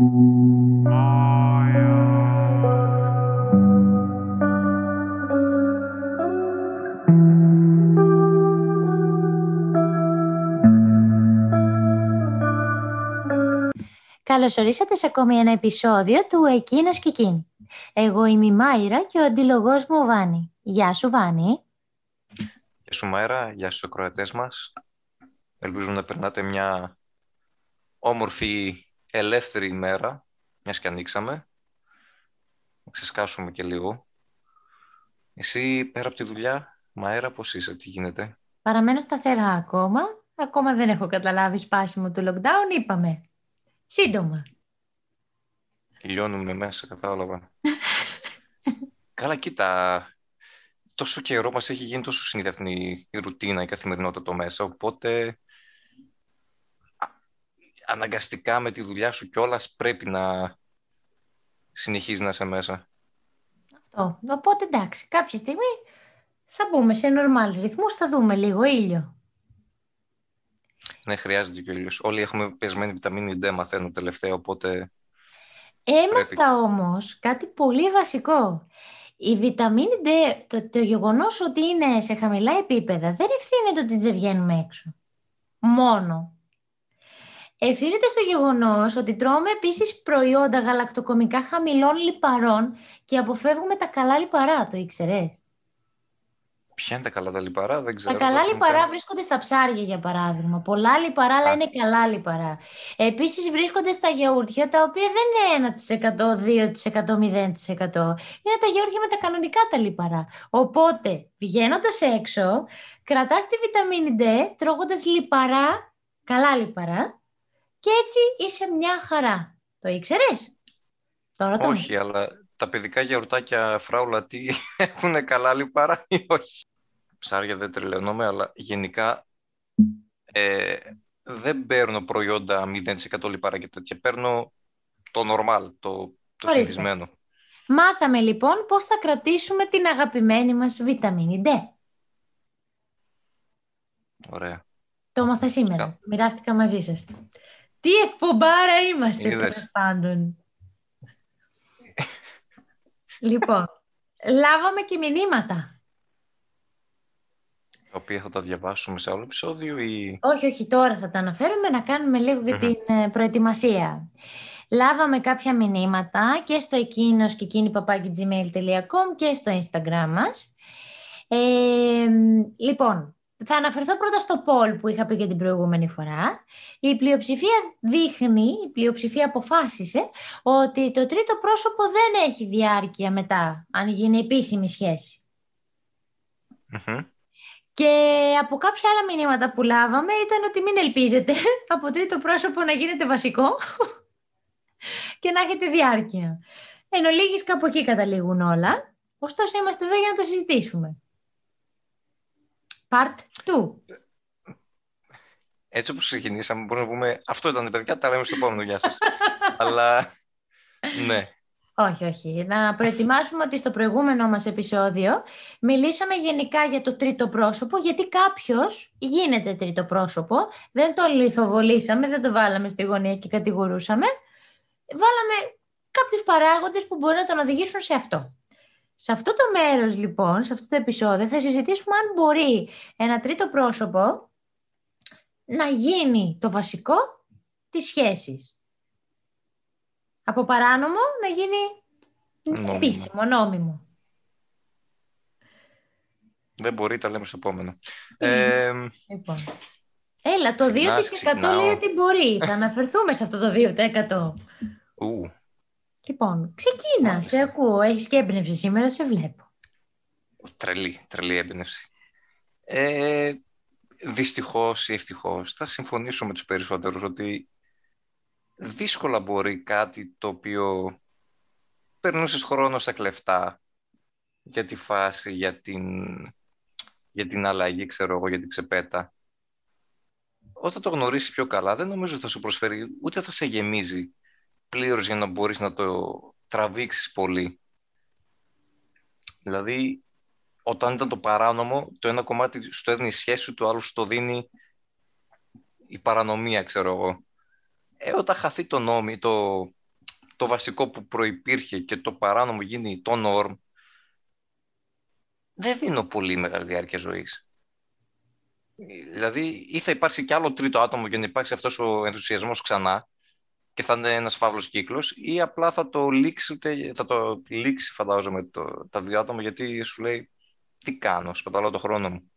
Καλώς ορίσατε σε ακόμη ένα επεισόδιο του Εκείνος και Εκείνη. Εγώ είμαι η Μάιρα και ο αντιλογός μου ο Βάνη. Γεια σου Βάνη. Γεια σου Μάιρα, γεια στους ακροατές μας. Ελπίζουμε να περνάτε μια όμορφη, ελεύθερη ημέρα, μιας και ανοίξαμε. Να ξεσκάσουμε και λίγο. Εσύ πέρα από τη δουλειά, Μαέρα, πώς είσαι, τι γίνεται; Παραμένω σταθερά ακόμα. Ακόμα δεν έχω καταλάβει σπάσιμο του lockdown, είπαμε. Σύντομα. Λιώνουμε μέσα, κατάλαβα. Καλά, κοίτα. Τόσο καιρό μας έχει γίνει τόσο συνειδητή η ρουτίνα, η καθημερινότητα το μέσα, οπότε αναγκαστικά με τη δουλειά σου κιόλας πρέπει να συνεχίζεις να είσαι μέσα. Αυτό. Οπότε εντάξει, κάποια στιγμή θα μπούμε σε normal ρυθμούς, θα δούμε λίγο ήλιο. Ναι, χρειάζεται και ο ήλιος. Όλοι έχουμε πεσμένη βιταμίνη D, μαθαίνω τελευταία, οπότε... Έμαθα πρέπει... όμως κάτι πολύ βασικό. Η βιταμίνη D, το, το γεγονός ότι είναι σε χαμηλά επίπεδα, δεν ευθύνεται ότι δεν βγαίνουμε έξω. Μόνο. Ευθύνεται στο γεγονός ότι τρώμε επίσης προϊόντα γαλακτοκομικά χαμηλών λιπαρών και αποφεύγουμε τα καλά λιπαρά, το ήξερες; Ποια είναι τα καλά τα λιπαρά, δεν ξέρω. Τα καλά λιπαρά βρίσκονται στα ψάρια, για παράδειγμα. Πολλά λιπαρά, αλλά είναι καλά λιπαρά. Επίσης βρίσκονται στα γιαούρτια, τα οποία δεν είναι 1%, 2%, 0%. Είναι τα γιαούρτια με τα κανονικά τα λιπαρά. Οπότε, βγαίνοντα έξω, κρατάς τη βιταμίνη D, τρώγοντας λιπαρά, καλά λιπαρά, και έτσι είσαι μια χαρά. Το ήξερες; Τώρα το Όχι, αλλά τα παιδικά γιαουρτάκια φράουλα τι έχουν καλά λιπαρά ή όχι; Ψάρια δεν τρελαίνομαι, αλλά γενικά ε, δεν παίρνω προϊόντα 0% λιπαρά και τέτοια. Παίρνω το normal, το, το συνηθισμένο. Μάθαμε λοιπόν πώς θα κρατήσουμε την αγαπημένη μας βιταμίνη D. Ωραία. Το έμαθα σήμερα. Μοιράστηκα μαζί σας. Τι εκπομπάρα είμαστε τέλος πάντων. λοιπόν, λάβαμε και μηνύματα. Τα οποία θα τα διαβάσουμε σε άλλο επεισόδιο ή... Όχι, όχι, τώρα θα τα αναφέρουμε να κάνουμε λίγο για την ε, προετοιμασία. Λάβαμε κάποια μηνύματα και στο εκείνος και εκείνη παπάκι.gmail.com και στο Instagram μας. Ε, λοιπόν, θα αναφερθώ πρώτα στο poll που είχα πει για την προηγούμενη φορά. Η πλειοψηφία δείχνει, η πλειοψηφία αποφάσισε ότι το τρίτο πρόσωπο δεν έχει διάρκεια μετά, αν γίνει επίσημη και από κάποια άλλα μηνύματα που λάβαμε ήταν ότι μην ελπίζετε από τρίτο πρόσωπο να γίνετε βασικό και να έχετε διάρκεια. Εν ολίγης κάπου εκεί καταλήγουν όλα. Ωστόσο είμαστε εδώ για να το συζητήσουμε. Part 2. Έτσι όπως ξεκινήσαμε μπορούμε να πούμε αυτό ήταν παιδιά, τα λέμε στο επόμενο γεια σας. Αλλά ναι, όχι, όχι. Να προετοιμάσουμε ότι στο προηγούμενο μας επεισόδιο μιλήσαμε γενικά για το τρίτο πρόσωπο, γιατί κάποιος γίνεται τρίτο πρόσωπο, δεν το λιθοβολήσαμε, δεν το βάλαμε στη γωνία και κατηγορούσαμε. Βάλαμε κάποιους παράγοντες που μπορεί να τον οδηγήσουν σε αυτό. Σε αυτό το μέρος λοιπόν, σε αυτό το επεισόδιο, θα συζητήσουμε αν μπορεί ένα τρίτο πρόσωπο να γίνει το βασικό της σχέσης από παράνομο να γίνει νόμιμο. επίσημο, νόμιμο. Δεν μπορεί, τα λέμε στο επόμενο. Ε, λοιπόν. Έλα, το 2% λέει ότι μπορεί. Θα αναφερθούμε σε αυτό το 2%. Ου. Λοιπόν, ξεκίνα, σε ακούω. Έχεις και έμπνευση σήμερα, σε βλέπω. Τρελή, τρελή έμπνευση. Ε, δυστυχώς ή ευτυχώς θα συμφωνήσω με τους περισσότερους ότι δύσκολα μπορεί κάτι το οποίο περνούσες χρόνος στα κλεφτά για τη φάση, για την, για την αλλαγή, ξέρω εγώ, για την ξεπέτα. Όταν το γνωρίσεις πιο καλά, δεν νομίζω θα σου προσφέρει, ούτε θα σε γεμίζει πλήρως για να μπορείς να το τραβήξεις πολύ. Δηλαδή, όταν ήταν το παράνομο, το ένα κομμάτι σου έδινε η σχέση σου, το άλλο σου το δίνει η παρανομία, ξέρω εγώ. Ε, όταν χαθεί το νόμι, το, το βασικό που προϋπήρχε και το παράνομο γίνει το norm, δεν δίνω πολύ μεγάλη διάρκεια ζωής. Δηλαδή, ή θα υπάρξει κι άλλο τρίτο άτομο για να υπάρξει αυτός ο ενθουσιασμός ξανά και θα είναι ένας φαύλος κύκλος, ή απλά θα το λήξει, θα το λήξει φαντάζομαι το, τα δύο άτομα, γιατί σου λέει τι κάνω, σπαταλώ το χρόνο μου.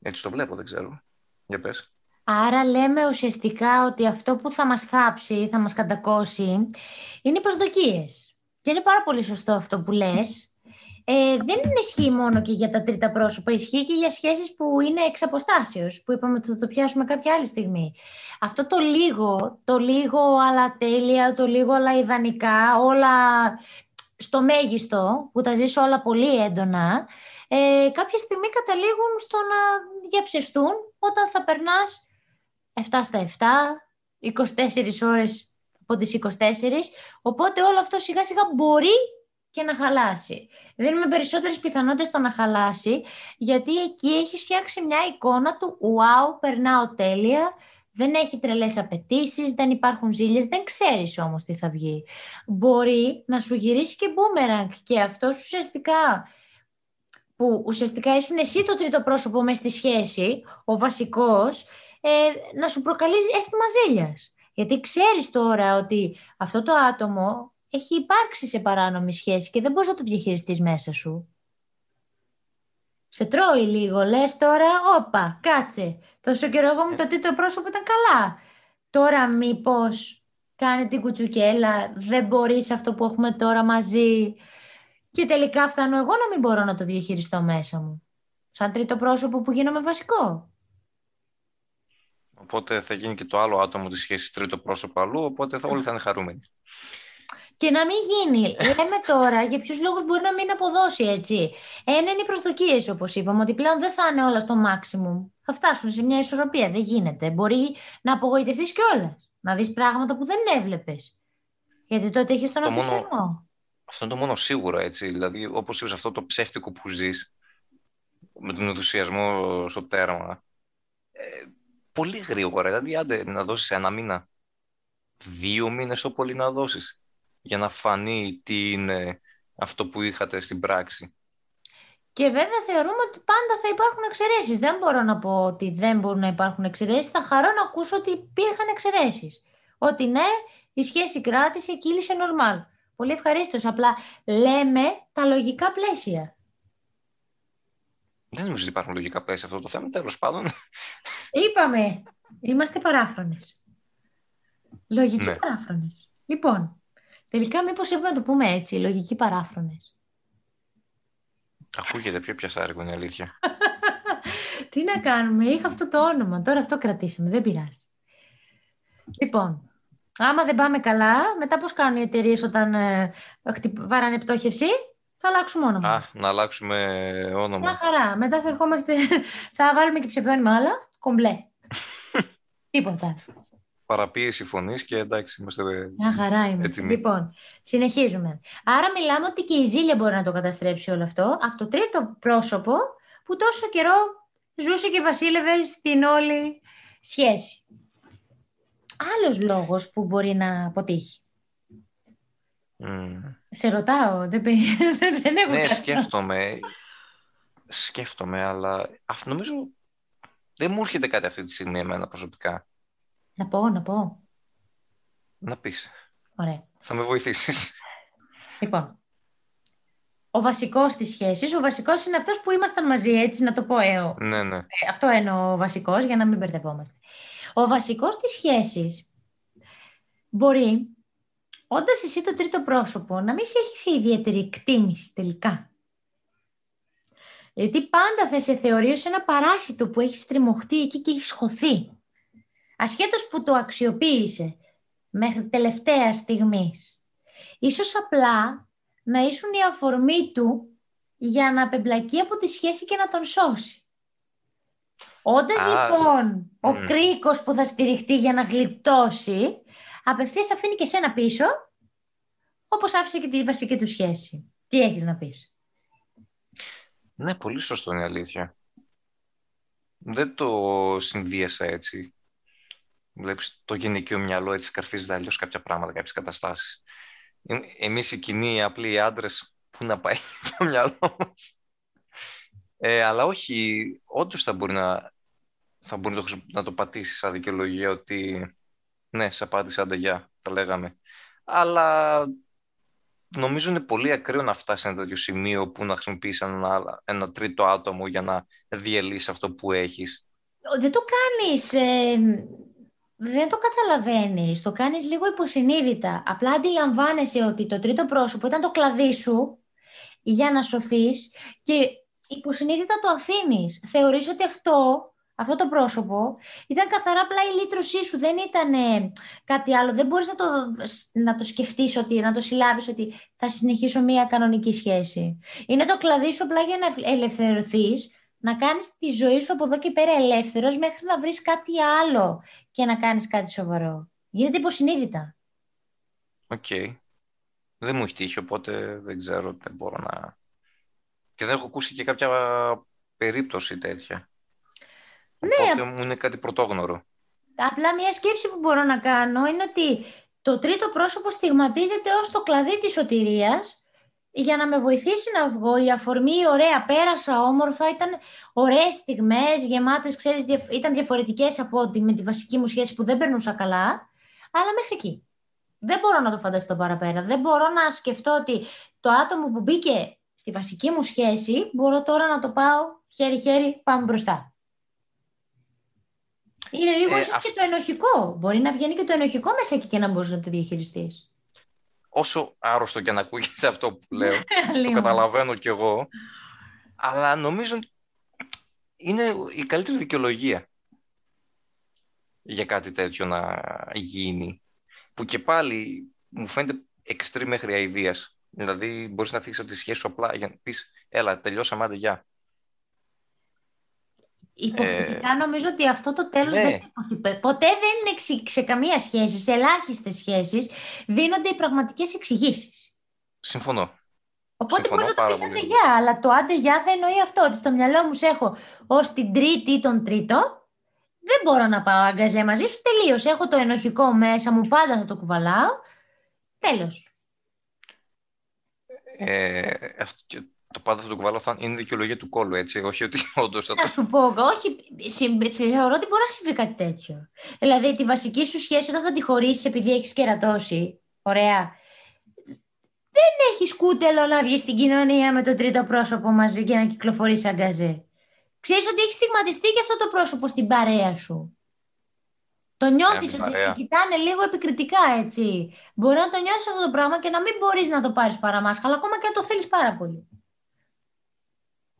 Έτσι το βλέπω, δεν ξέρω. Για πες. Άρα λέμε ουσιαστικά ότι αυτό που θα μας θάψει, θα μας κατακώσει, είναι οι προσδοκίες. Και είναι πάρα πολύ σωστό αυτό που λες. Ε, δεν ισχύει μόνο και για τα τρίτα πρόσωπα, ισχύει και για σχέσεις που είναι εξ αποστάσεως, που είπαμε ότι θα το πιάσουμε κάποια άλλη στιγμή. Αυτό το λίγο, το λίγο αλλά τέλεια, το λίγο αλλά ιδανικά, όλα στο μέγιστο, που τα ζεις όλα πολύ έντονα, ε, κάποια στιγμή καταλήγουν στο να διαψευστούν όταν θα περνάς 7 στα 7, 24 ώρες από τις 24, οπότε όλο αυτό σιγά σιγά μπορεί και να χαλάσει. Δίνουμε περισσότερες πιθανότητες στο να χαλάσει, γιατί εκεί έχει φτιάξει μια εικόνα του «Wow, περνάω τέλεια», δεν έχει τρελές απαιτήσεις, δεν υπάρχουν ζήλιες, δεν ξέρεις όμως τι θα βγει. Μπορεί να σου γυρίσει και boomerang και αυτός ουσιαστικά που ουσιαστικά ήσουν εσύ το τρίτο πρόσωπο μέσα στη σχέση, ο βασικός, ε, να σου προκαλείς αίσθημα ζήλιας. Γιατί ξέρεις τώρα ότι αυτό το άτομο έχει υπάρξει σε παράνομη σχέση και δεν μπορείς να το διαχειριστείς μέσα σου. Σε τρώει λίγο, λες τώρα, όπα, κάτσε. Τόσο καιρό εγώ με το τρίτο πρόσωπο ήταν καλά. Τώρα μήπως κάνει την κουτσουκέλα, δεν μπορείς αυτό που έχουμε τώρα μαζί και τελικά φτάνω εγώ να μην μπορώ να το διαχειριστώ μέσα μου. Σαν τρίτο πρόσωπο που γίνομαι βασικό. Οπότε θα γίνει και το άλλο άτομο της σχέσης τρίτο πρόσωπο αλλού, οπότε θα, όλοι θα είναι χαρούμενοι. Και να μην γίνει. Λέμε τώρα για ποιους λόγους μπορεί να μην αποδώσει έτσι. Ένα είναι οι προσδοκίες, όπως είπαμε, ότι πλέον δεν θα είναι όλα στο maximum. Θα φτάσουν σε μια ισορροπία. Δεν γίνεται. Μπορεί να απογοητευτείς κιόλας. Να δεις πράγματα που δεν έβλεπες. Γιατί τότε έχει τον ενθουσιασμό. Αυτό είναι το μόνο σίγουρο, έτσι. Δηλαδή, όπως είπες, αυτό το ψεύτικο που ζεις, με τον ενθουσιασμό στο τέρμα, ε, πολύ γρήγορα. Δηλαδή, άντε να δώσεις ένα μήνα, δύο μήνες όπου πολύ να δώσεις, για να φανεί τι είναι αυτό που είχατε στην πράξη. Και βέβαια θεωρούμε ότι πάντα θα υπάρχουν εξαιρέσεις. Δεν μπορώ να πω ότι δεν μπορούν να υπάρχουν εξαιρέσεις. Θα χαρώ να ακούσω ότι υπήρχαν εξαιρέσεις. Ότι ναι, η σχέση κράτησε, κύλησε νορμάλ. Πολύ ευχαρίστως. Απλά λέμε τα λογικά πλαίσια. Δεν νομίζω ότι υπάρχουν λογικά πλαίσια αυτό το θέμα, τέλος πάντων. Είπαμε. Είμαστε παράφρονες. Λογικοί ναι. παράφρονες. Λοιπόν, τελικά μήπως έπρεπε να το πούμε έτσι, λογικοί παράφρονες. Ακούγεται πιο πιασάρικο, είναι αλήθεια. Τι να κάνουμε, είχα αυτό το όνομα, τώρα αυτό κρατήσαμε, δεν πειράζει. Λοιπόν, Άμα δεν πάμε καλά, μετά πώς κάνουν οι εταιρείες όταν ε, βάρανε πτώχευση, θα αλλάξουμε όνομα. Α, να αλλάξουμε όνομα. Μια χαρά. Μετά θα ερχόμαστε, θα βάλουμε και ψευδόνυμα άλλα, κομπλέ. Τίποτα. Παραπίεση φωνής και εντάξει, είμαστε. Μια χαρά είμαστε. Λοιπόν, συνεχίζουμε. Άρα, μιλάμε ότι και η ζήλια μπορεί να το καταστρέψει όλο αυτό. Από το τρίτο πρόσωπο που τόσο καιρό ζούσε και βασίλευε στην όλη σχέση άλλος λόγος που μπορεί να αποτύχει. Σε ρωτάω, δεν, δεν έχω Ναι, σκέφτομαι. Σκέφτομαι, αλλά αυτό νομίζω δεν μου έρχεται κάτι αυτή τη στιγμή εμένα προσωπικά. Να πω, να πω. Να πεις. Ωραία. Θα με βοηθήσεις. Λοιπόν, ο βασικός της σχέσης, ο βασικός είναι αυτός που ήμασταν μαζί, έτσι να το πω εγώ. Ναι, ναι. Ε, αυτό εννοώ ο βασικός, για να μην μπερδευόμαστε. Ο βασικός της σχέσης μπορεί, όντας εσύ το τρίτο πρόσωπο, να μην σε έχει σε ιδιαίτερη εκτίμηση τελικά. Γιατί πάντα θα σε θεωρεί ως ένα παράσιτο που έχεις στριμωχτεί εκεί και έχεις σχοθεί. Ασχέτως που το αξιοποίησε μέχρι τελευταία στιγμής. Ίσως απλά να ήσουν η αφορμή του για να απεμπλακεί από τη σχέση και να τον σώσει. Όντας λοιπόν ο mm. κρίκος που θα στηριχτεί για να γλιτώσει, απευθείας αφήνει και σένα πίσω, όπως άφησε και τη βασική του σχέση. Τι έχεις να πεις; Ναι, πολύ σωστό είναι η αλήθεια. Δεν το συνδύασα έτσι. Βλέπεις το γενικό μυαλό έτσι καρφίζεται αλλιώς κάποια πράγματα, κάποιες καταστάσεις. Ε, εμείς οι κοινοί, οι απλοί άντρες, πού να πάει το μυαλό μας; Ε, αλλά όχι, όντως θα μπορεί να, θα μπορεί να το, να το πατήσεις σαν δικαιολογία ότι ναι, σε απάντησε άντε γεια, τα λέγαμε. Αλλά νομίζω είναι πολύ ακραίο να φτάσει σε ένα τέτοιο σημείο που να χρησιμοποιήσεις ένα, ένα τρίτο άτομο για να διαλύσεις αυτό που έχεις. Δεν το κάνεις, ε, δεν το καταλαβαίνεις, το κάνεις λίγο υποσυνείδητα. Απλά αντιλαμβάνεσαι ότι το τρίτο πρόσωπο ήταν το κλαδί σου για να σωθείς και υποσυνείδητα το αφήνεις. Θεωρείς ότι αυτό αυτό το πρόσωπο ήταν καθαρά απλά η λύτρωσή σου, δεν ήταν κάτι άλλο. Δεν μπορείς να το, να το σκεφτείς, ότι, να το συλλάβεις ότι θα συνεχίσω μία κανονική σχέση. Είναι το κλαδί σου απλά για να ελευθερωθείς, να κάνεις τη ζωή σου από εδώ και πέρα ελεύθερος μέχρι να βρεις κάτι άλλο και να κάνεις κάτι σοβαρό. Γίνεται υποσυνείδητα. OK. Okay. Δεν μου έχει τύχει, οπότε δεν ξέρω, δεν μπορώ να... Και δεν έχω ακούσει και κάποια περίπτωση τέτοια. Ναι. Οπότε μου είναι κάτι πρωτόγνωρο. Απλά μια σκέψη που μπορώ να κάνω είναι ότι το τρίτο πρόσωπο στιγματίζεται ως το κλαδί της σωτηρίας για να με βοηθήσει να βγω. Η αφορμή ωραία, πέρασα όμορφα, ήταν ωραίες στιγμές, γεμάτες, ξέρεις, ήταν διαφορετικές από ότι με τη βασική μου σχέση που δεν περνούσα καλά, αλλά μέχρι εκεί. Δεν μπορώ να το φανταστώ παραπέρα. Δεν μπορώ να σκεφτώ ότι το άτομο που μπήκε στη βασική μου σχέση, μπορώ τώρα να το πάω χέρι-χέρι, πάμε μπροστά. Είναι λίγο ε, ίσως και το ενοχικό. Μπορεί να βγαίνει και το ενοχικό μέσα εκεί και να μπορείς να το διαχειριστείς. Όσο άρρωστο και να ακούγεται αυτό που λέω, το καταλαβαίνω κι εγώ, αλλά νομίζω είναι η καλύτερη δικαιολογία για κάτι τέτοιο να γίνει. Που και πάλι μου φαίνεται εξτρή μέχρι αηδίας. Δηλαδή, μπορείς να φύγεις από τη σχέση σου απλά για να πεις, έλα, τελειώσαμε, άντε, γεια. Υποθετικά ε, νομίζω ότι αυτό το τέλος ναι. δεν Ποτέ δεν είναι σε καμία σχέση, σε ελάχιστες σχέσεις δίνονται οι πραγματικές εξηγήσεις. Συμφωνώ. Οπότε μπορείς να το πεις άντε γεια, αλλά το άντε γεια θα εννοεί αυτό, ότι στο μυαλό μου σε έχω ως την τρίτη ή τον τρίτο, δεν μπορώ να πάω αγκαζέ μαζί σου, τελείω. Έχω το ενοχικό μέσα μου, πάντα θα το κουβαλάω. Τέλος. Ε, αυτό, το πάντα θα το κουβάλω θα είναι δικαιολογία του κόλου, έτσι. Όχι ότι όντως θα το. Να σου πω, όχι. Θεωρώ ότι μπορεί να συμβεί κάτι τέτοιο. Δηλαδή, τη βασική σου σχέση όταν θα τη χωρίσεις επειδή έχεις κερατώσει. Ωραία. Δεν έχεις κούτελο να βγεις στην κοινωνία με το τρίτο πρόσωπο μαζί και να κυκλοφορείς αγκαζέ. Ξέρεις ότι έχεις στιγματιστεί και αυτό το πρόσωπο στην παρέα σου. Το νιώθεις ότι σε κοιτάνε λίγο επικριτικά, έτσι. Μπορεί να το νιώθει αυτό το πράγμα και να μην μπορείς να το πάρεις παραμάσχα, αλλά ακόμα και αν το θέλεις πάρα πολύ.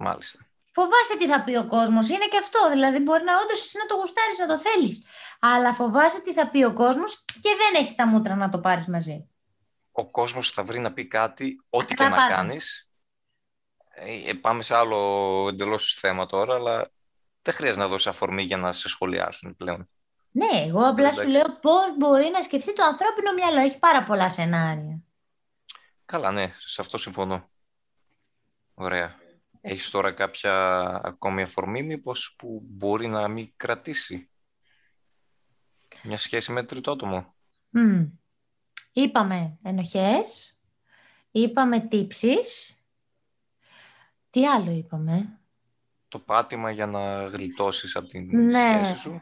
Μάλιστα. Φοβάσαι τι θα πει ο κόσμος. Είναι και αυτό. Δηλαδή, μπορεί να όντως εσύ να το γουστάρεις, να το θέλεις. Αλλά φοβάσαι τι θα πει ο κόσμος και δεν έχεις τα μούτρα να το πάρεις μαζί. Ο κόσμος θα βρει να πει κάτι, ό,τι και να κάνεις. Ε, πάμε σε άλλο εντελώς θέμα τώρα, αλλά δεν χρειάζεται να δώσει αφορμή για να σε σχολιάσουν πλέον. Ναι, εγώ απλά σου λέω πώς μπορεί να σκεφτεί το ανθρώπινο μυαλό. Έχει πάρα πολλά σενάρια. Καλά, ναι, σε αυτό συμφωνώ. Ωραία. Έχεις τώρα κάποια ακόμη αφορμή μήπως που μπορεί να μην κρατήσει; Μια σχέση με τρίτο άτομο. Mm. Είπαμε ενοχές, είπαμε τύψεις. Τι άλλο είπαμε; Το πάτημα για να γλιτώσεις από την ναι. σχέση σου.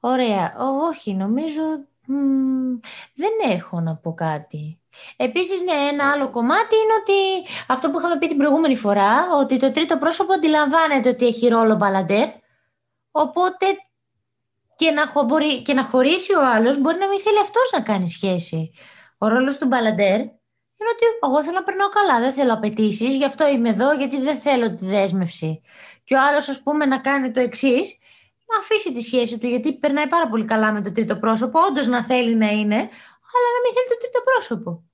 Ωραία. Όχι, νομίζω δεν έχω να πω κάτι. Επίσης, ναι, ένα άλλο κομμάτι είναι ότι αυτό που είχαμε πει την προηγούμενη φορά, ότι το τρίτο πρόσωπο αντιλαμβάνεται ότι έχει ρόλο μπαλαντέρ, οπότε και να, μπορεί, και να χωρίσει ο άλλος μπορεί να μην θέλει αυτός να κάνει σχέση. Ο ρόλος του μπαλαντέρ είναι ότι εγώ θέλω να περνάω καλά, δεν θέλω απαιτήσεις, γι' αυτό είμαι εδώ, γιατί δεν θέλω τη δέσμευση. Και ο άλλος, ας πούμε, να κάνει το εξής, να αφήσει τη σχέση του, γιατί περνάει πάρα πολύ καλά με το τρίτο πρόσωπο, όντως να θέλει να είναι, αλλά να μην θέλει το τρίτο πρόσωπο.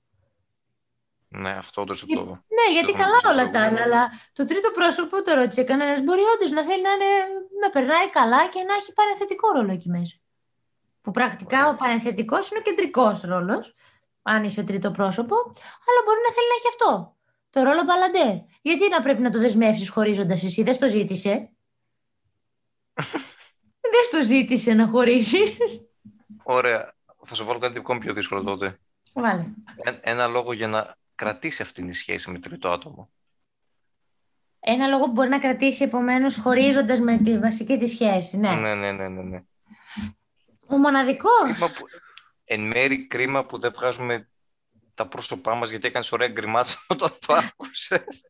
Ναι, αυτό όντως το. Ναι, γιατί καλά όλα τα άλλα, αλλά το τρίτο πρόσωπο το ρώτησε κανένας. Μπορεί όντως να θέλει να, είναι, να περνάει καλά και να έχει παρενθετικό ρόλο εκεί μέσα. Που πρακτικά ο παρενθετικός είναι ο κεντρικός ρόλος, αν είσαι τρίτο πρόσωπο, αλλά μπορεί να θέλει να έχει αυτό. Το ρόλο μπαλαντέ. Γιατί να πρέπει να το δεσμεύσεις χωρίζοντας εσύ, δεν το ζήτησε. δεν το ζήτησε να χωρίσεις. Ωραία. Θα σου βάλω κάτι ακόμη πιο δύσκολο τότε. Βάλε. Ε, ένα λόγο για να κρατήσει αυτή τη σχέση με τρίτο άτομο. Ένα λόγο που μπορεί να κρατήσει επομένως χωρίζοντας με τη βασική της σχέση. Ναι. Ναι, ναι, ναι, ναι. ναι. Ο μοναδικός. Εν μέρη κρίμα που δεν βγάζουμε τα πρόσωπά μας γιατί έκανες ωραία γκριμάτσα όταν το άκουσες.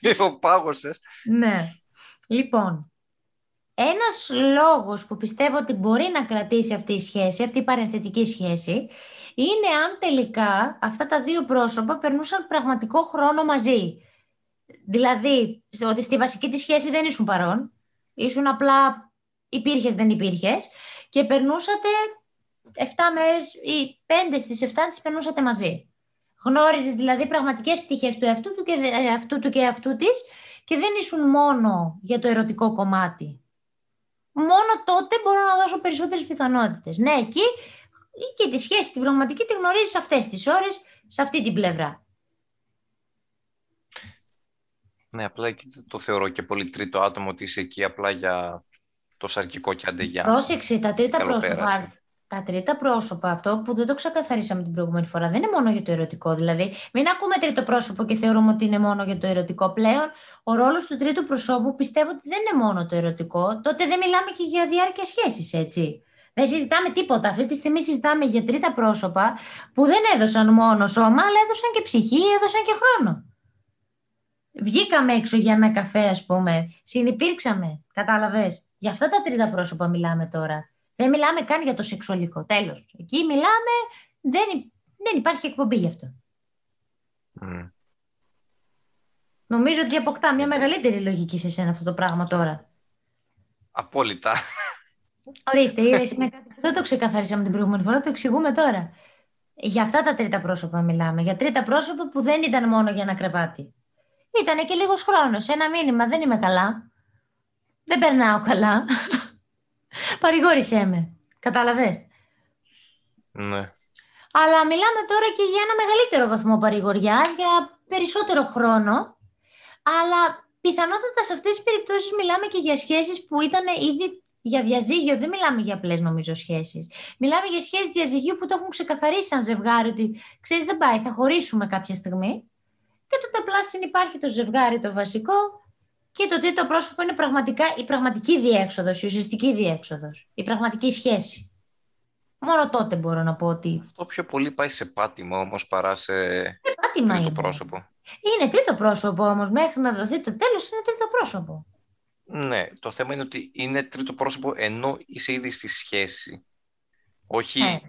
Λίγο πάγωσες. Ναι. Λοιπόν, ένας λόγος που πιστεύω ότι μπορεί να κρατήσει αυτή η σχέση, αυτή η παρενθετική σχέση, είναι αν τελικά αυτά τα δύο πρόσωπα περνούσαν πραγματικό χρόνο μαζί. Δηλαδή, ότι στη βασική της σχέση δεν ήσουν παρόν, ήσουν απλά υπήρχες δεν υπήρχες και περνούσατε 7 μέρες ή 5 στις 7 τις περνούσατε μαζί. Γνώριζες δηλαδή πραγματικές πτυχές του εαυτού του και αυτού του και αυτού της και δεν ήσουν μόνο για το ερωτικό κομμάτι. Μόνο τότε μπορώ να δώσω περισσότερες πιθανότητες. Ναι, εκεί και τη σχέση την πραγματική τη γνωρίζεις αυτές τις ώρες, σε αυτή την πλευρά. Ναι, απλά το θεωρώ και πολύ τρίτο άτομο ότι είσαι εκεί απλά για το σαρκικό και αντεγιά. Πρόσεξε, τα τρίτα πρόσωπα τα τρίτα πρόσωπα, αυτό που δεν το ξεκαθαρίσαμε την προηγούμενη φορά, δεν είναι μόνο για το ερωτικό. Δηλαδή, μην ακούμε τρίτο πρόσωπο και θεωρούμε ότι είναι μόνο για το ερωτικό. Πλέον, ο ρόλος του τρίτου προσώπου πιστεύω ότι δεν είναι μόνο το ερωτικό. Τότε δεν μιλάμε και για διάρκεια σχέσης, έτσι. Δεν συζητάμε τίποτα. Αυτή τη στιγμή συζητάμε για τρίτα πρόσωπα που δεν έδωσαν μόνο σώμα, αλλά έδωσαν και ψυχή, έδωσαν και χρόνο. Βγήκαμε έξω για ένα καφέ, ας πούμε. Συνυπήρξαμε. Κατάλαβες. Για αυτά τα τρίτα πρόσωπα μιλάμε τώρα. Δεν μιλάμε καν για το σεξουαλικό. Τέλος. Εκεί μιλάμε, δεν, δεν υπάρχει εκπομπή γι' αυτό. Νομίζω ότι αποκτά μια μεγαλύτερη λογική σε εσένα αυτό το πράγμα τώρα. Απόλυτα. Ορίστε, είδες, δεν το ξεκαθαρίσαμε την προηγούμενη φορά, το εξηγούμε τώρα. Για αυτά τα τρίτα πρόσωπα μιλάμε. Για τρίτα πρόσωπα που δεν ήταν μόνο για ένα κρεβάτι. Ήταν και λίγος χρόνος. Ένα μήνυμα. Δεν είμαι καλά. Δεν περνάω καλά. Παρηγόρησέ με. Κατάλαβες. Ναι. Αλλά μιλάμε τώρα και για ένα μεγαλύτερο βαθμό παρηγοριάς, για περισσότερο χρόνο. Αλλά πιθανότατα σε αυτές τις περιπτώσεις μιλάμε και για σχέσεις που ήταν ήδη για διαζύγιο. Δεν μιλάμε για απλές νομίζω σχέσεις. Μιλάμε για σχέσεις διαζυγίου που το έχουν ξεκαθαρίσει σαν ζευγάρι ότι ξέρεις δεν πάει, θα χωρίσουμε κάποια στιγμή. Και τότε απλά συνυπάρχει το ζευγάρι το βασικό και το τρίτο πρόσωπο είναι πραγματικά η πραγματική διέξοδος, η ουσιαστική διέξοδος, η πραγματική σχέση. Μόνο τότε μπορώ να πω ότι... Αυτό πιο πολύ πάει σε πάτημα όμως παρά σε ε, πάτημα τρίτο είναι. πρόσωπο. Είναι τρίτο πρόσωπο όμως, μέχρι να δοθεί το τέλος είναι τρίτο πρόσωπο. Ναι, το θέμα είναι ότι είναι τρίτο πρόσωπο ενώ είσαι ήδη στη σχέση. Όχι ε.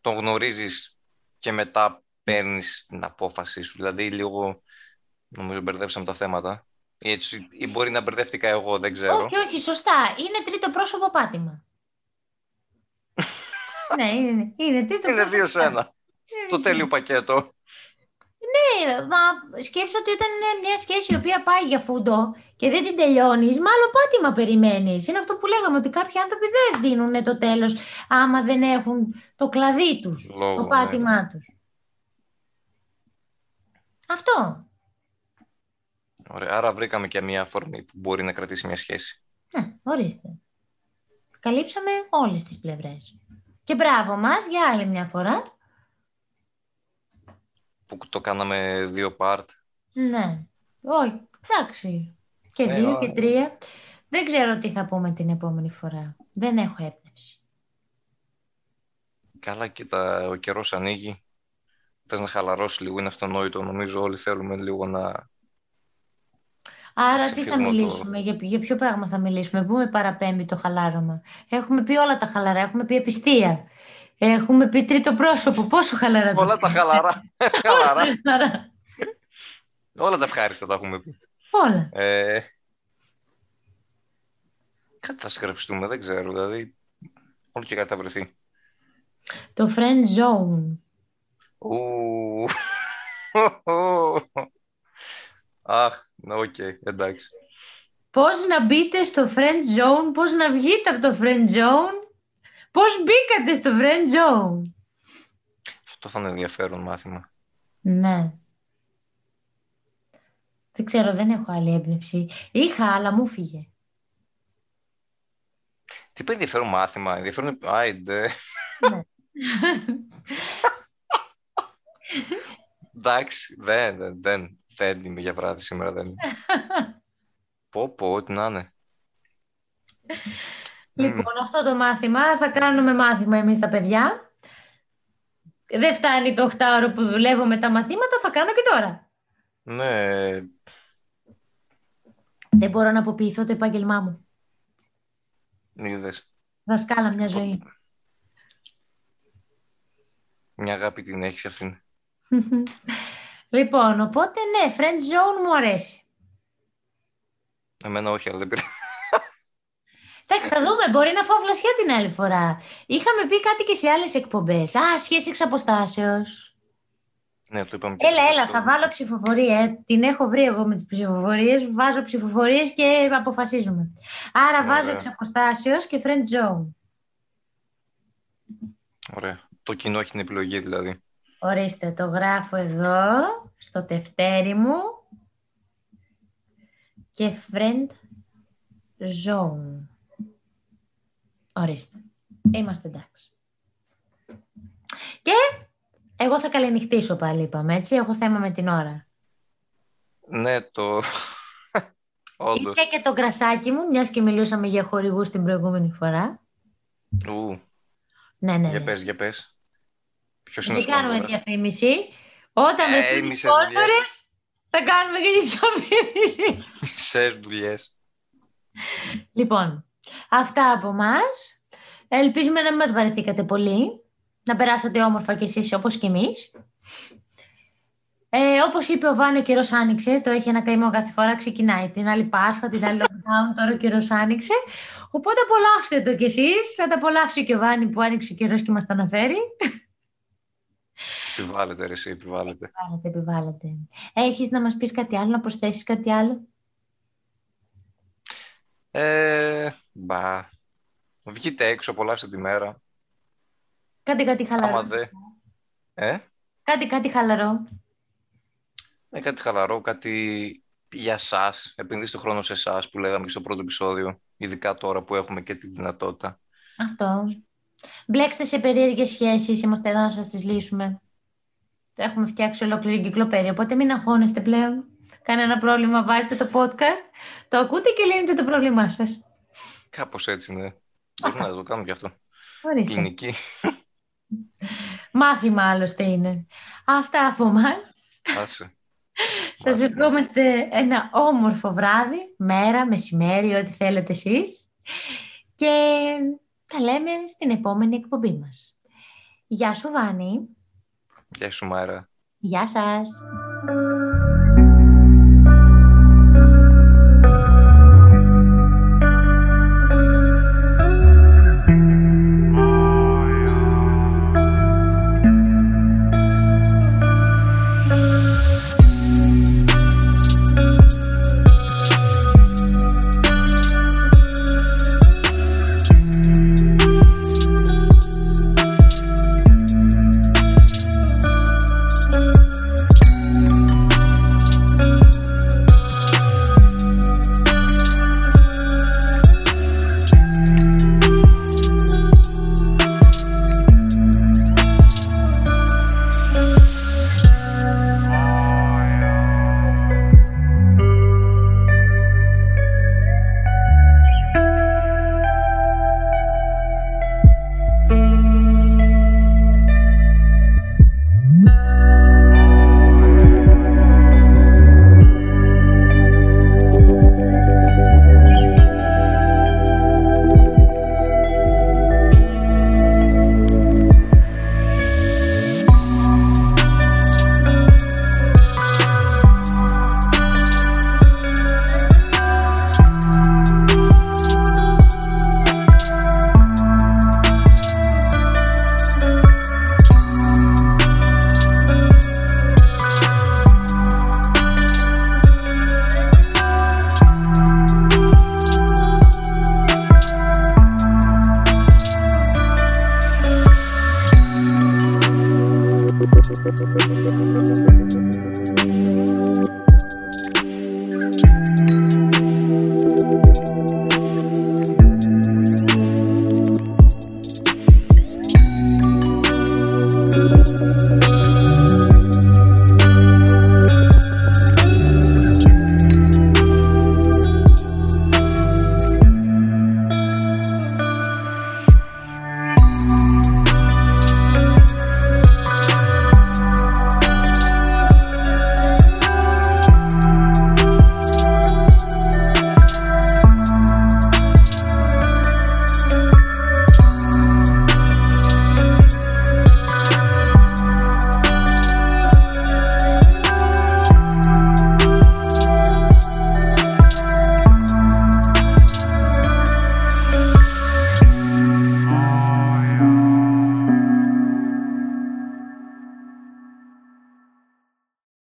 τον γνωρίζεις και μετά παίρνεις την απόφαση σου. Δηλαδή λίγο, νομίζω μπερδέψαμε τα θέματα. Ή, έτσι, ή μπορεί να μπερδεύτηκα εγώ, δεν ξέρω. Όχι, όχι, σωστά. Είναι τρίτο πρόσωπο πάτημα. ναι, είναι, είναι τρίτο Είναι δύο σε ένα. Το τέλειο πακέτο. Ναι, μα σκέψω ότι όταν είναι μια σχέση η οποία πάει για φούντο και δεν την τελειώνεις, μάλλον πάτημα περιμένεις. Είναι αυτό που λέγαμε, ότι κάποιοι άνθρωποι δεν δίνουν το τέλος άμα δεν έχουν το κλαδί τους, το ναι. πάτημά ναι. τους. Αυτό. Ωραία. Άρα βρήκαμε και μια αφορμή που μπορεί να κρατήσει μια σχέση. Ναι, ορίστε. Καλύψαμε όλες τις πλευρές. Και μπράβο μας για άλλη μια φορά. Που το κάναμε δύο part. Ναι. Όχι, εντάξει. Και ναι, δύο και τρία. Δεν ξέρω τι θα πούμε την επόμενη φορά. Δεν έχω έπνευση. Καλά, κοίτα, ο καιρός ανοίγει. Θες να χαλαρώσεις λίγο, είναι αυτονόητο. Νομίζω όλοι θέλουμε λίγο να Άρα τι θα μιλήσουμε, για, για ποιο πράγμα θα μιλήσουμε, πού με παραπέμπει το χαλάρωμα. Έχουμε πει όλα τα χαλαρά, έχουμε πει επιστία. Έχουμε πει τρίτο πρόσωπο, πόσο χαλαρά. Όλα τα χαλαρά. χαλαρά. όλα τα ευχάριστα τα έχουμε πει. Όλα. Ε, κάτι θα σκεφτούμε, δεν ξέρω, δηλαδή όλο και κάτι θα βρεθεί. Το friend zone. Αχ, OK, okay, εντάξει. Πώς να μπείτε στο friend zone, πώς να βγείτε από το friend zone, πώς μπήκατε στο friend zone. Αυτό θα είναι ενδιαφέρον μάθημα. Ναι. Δεν ξέρω, δεν έχω άλλη έμπνευση. Είχα, αλλά μου φύγε. Τι είπε ενδιαφέρον μάθημα, ενδιαφέρον... Άιντε. Ναι. Εντάξει, δεν, δεν, δεν, δεν είμαι για βράδυ σήμερα, δεν είμαι. πω, πω, ό,τι να είναι. Λοιπόν, αυτό το μάθημα θα κάνουμε μάθημα εμείς τα παιδιά. Δεν φτάνει το 8 ώρο που δουλεύω με τα μαθήματα, θα κάνω και τώρα. Ναι, Δεν μπορώ να αποποιηθώ το επάγγελμά μου. είδες. Δασκάλα μια ζωή. Μια αγάπη την έχεις αυτήν. λοιπόν, οπότε ναι, friend zone μου αρέσει. Εμένα όχι, αλλά δεν πειράζει. Εντάξει, θα δούμε. Μπορεί να φάω φλασιά την άλλη φορά. Είχαμε πει κάτι και σε άλλες εκπομπές. Α, σχέση εξ αποστάσεως. Ναι, το είπαμε και Έλα, στο έλα, πρώτο. θα βάλω ψηφοφορία. ε. Την έχω βρει εγώ με τις ψηφοφορίες. Βάζω ψηφοφορίες και αποφασίζουμε. Άρα βάζω Ωραία. εξ αποστάσεως και friend zone. Ωραία. Το κοινό έχει την επιλογή, δηλαδή. Ορίστε, το γράφω εδώ, στο τευτέρι μου. Και friend zone. Ορίστε. Είμαστε εντάξει. Και εγώ θα καληνυχτήσω πάλι, είπαμε, έτσι. Έχω θέμα με την ώρα. Ναι, το... Όντως. Ήρθε και το κρασάκι μου, μιας και μιλούσαμε για χορηγούς την προηγούμενη φορά. Ου, Ναι, ναι, για ναι. πες, για πες. Ποιος είναι Δεν ο κάνουμε σπόνσορας; διαφήμιση. Όταν Ε, βρεθούν οι μισές σπόνσορες, θα κάνουμε και τη διαφήμιση. Μισές δουλειές. Λοιπόν, αυτά από μας. Ελπίζουμε να μην μας βαρεθήκατε πολύ. Να περάσατε όμορφα κι εσείς όπως κι εμείς. Ε, όπως είπε ο Βάνο, ο καιρός άνοιξε. Το έχει ένα καημό κάθε φορά, ξεκινάει. Την άλλη Πάσχα, την άλλη lockdown, τώρα ο καιρός άνοιξε. Οπότε απολαύστε το κι εσείς. Θα τα απολαύσει και ο Βάνη που άνοιξε ο καιρός και μας το αναφέρει. Επιβάλλεται, ρε, εσύ, επιβάλλεται. Επιβάλλεται, επιβάλλεται. Έχεις να μας πεις κάτι άλλο, να προσθέσεις κάτι άλλο; Ε, μπα. Βγείτε έξω, απολαύστε τη μέρα. Κάντε κάτι χαλαρό. Άμα δε. Ε, Κάντε κάτι χαλαρό. ε, κάτι χαλαρό, κάτι για σας. Επενδύστε χρόνο σε εσά που λέγαμε και στο πρώτο επεισόδιο. Ειδικά τώρα που έχουμε και τη δυνατότητα. Αυτό. Μπλέξτε σε περίεργες σχέσεις, είμαστε εδώ να σας τις λύσουμε. Έχουμε φτιάξει ολόκληρη εγκυκλοπαίδεια, οπότε μην αγχώνεστε πλέον. Κανένα πρόβλημα, βάζετε το podcast, το ακούτε και λύνετε το πρόβλημά σας. Κάπως έτσι, ναι. Αυτά. Μπορούμε να το κάνουμε και αυτό. Ορίστε. Κλινική. Μάθημα άλλωστε είναι. Αυτά από εμάς. Άσε. Σας Μάθημα. ευχόμαστε ένα όμορφο βράδυ, μέρα, μεσημέρι, ό,τι θέλετε εσείς. Και τα λέμε στην επόμενη εκπομπή μας. Γεια σου Βάνη. Γεια σου, Μάρα. Γεια σας.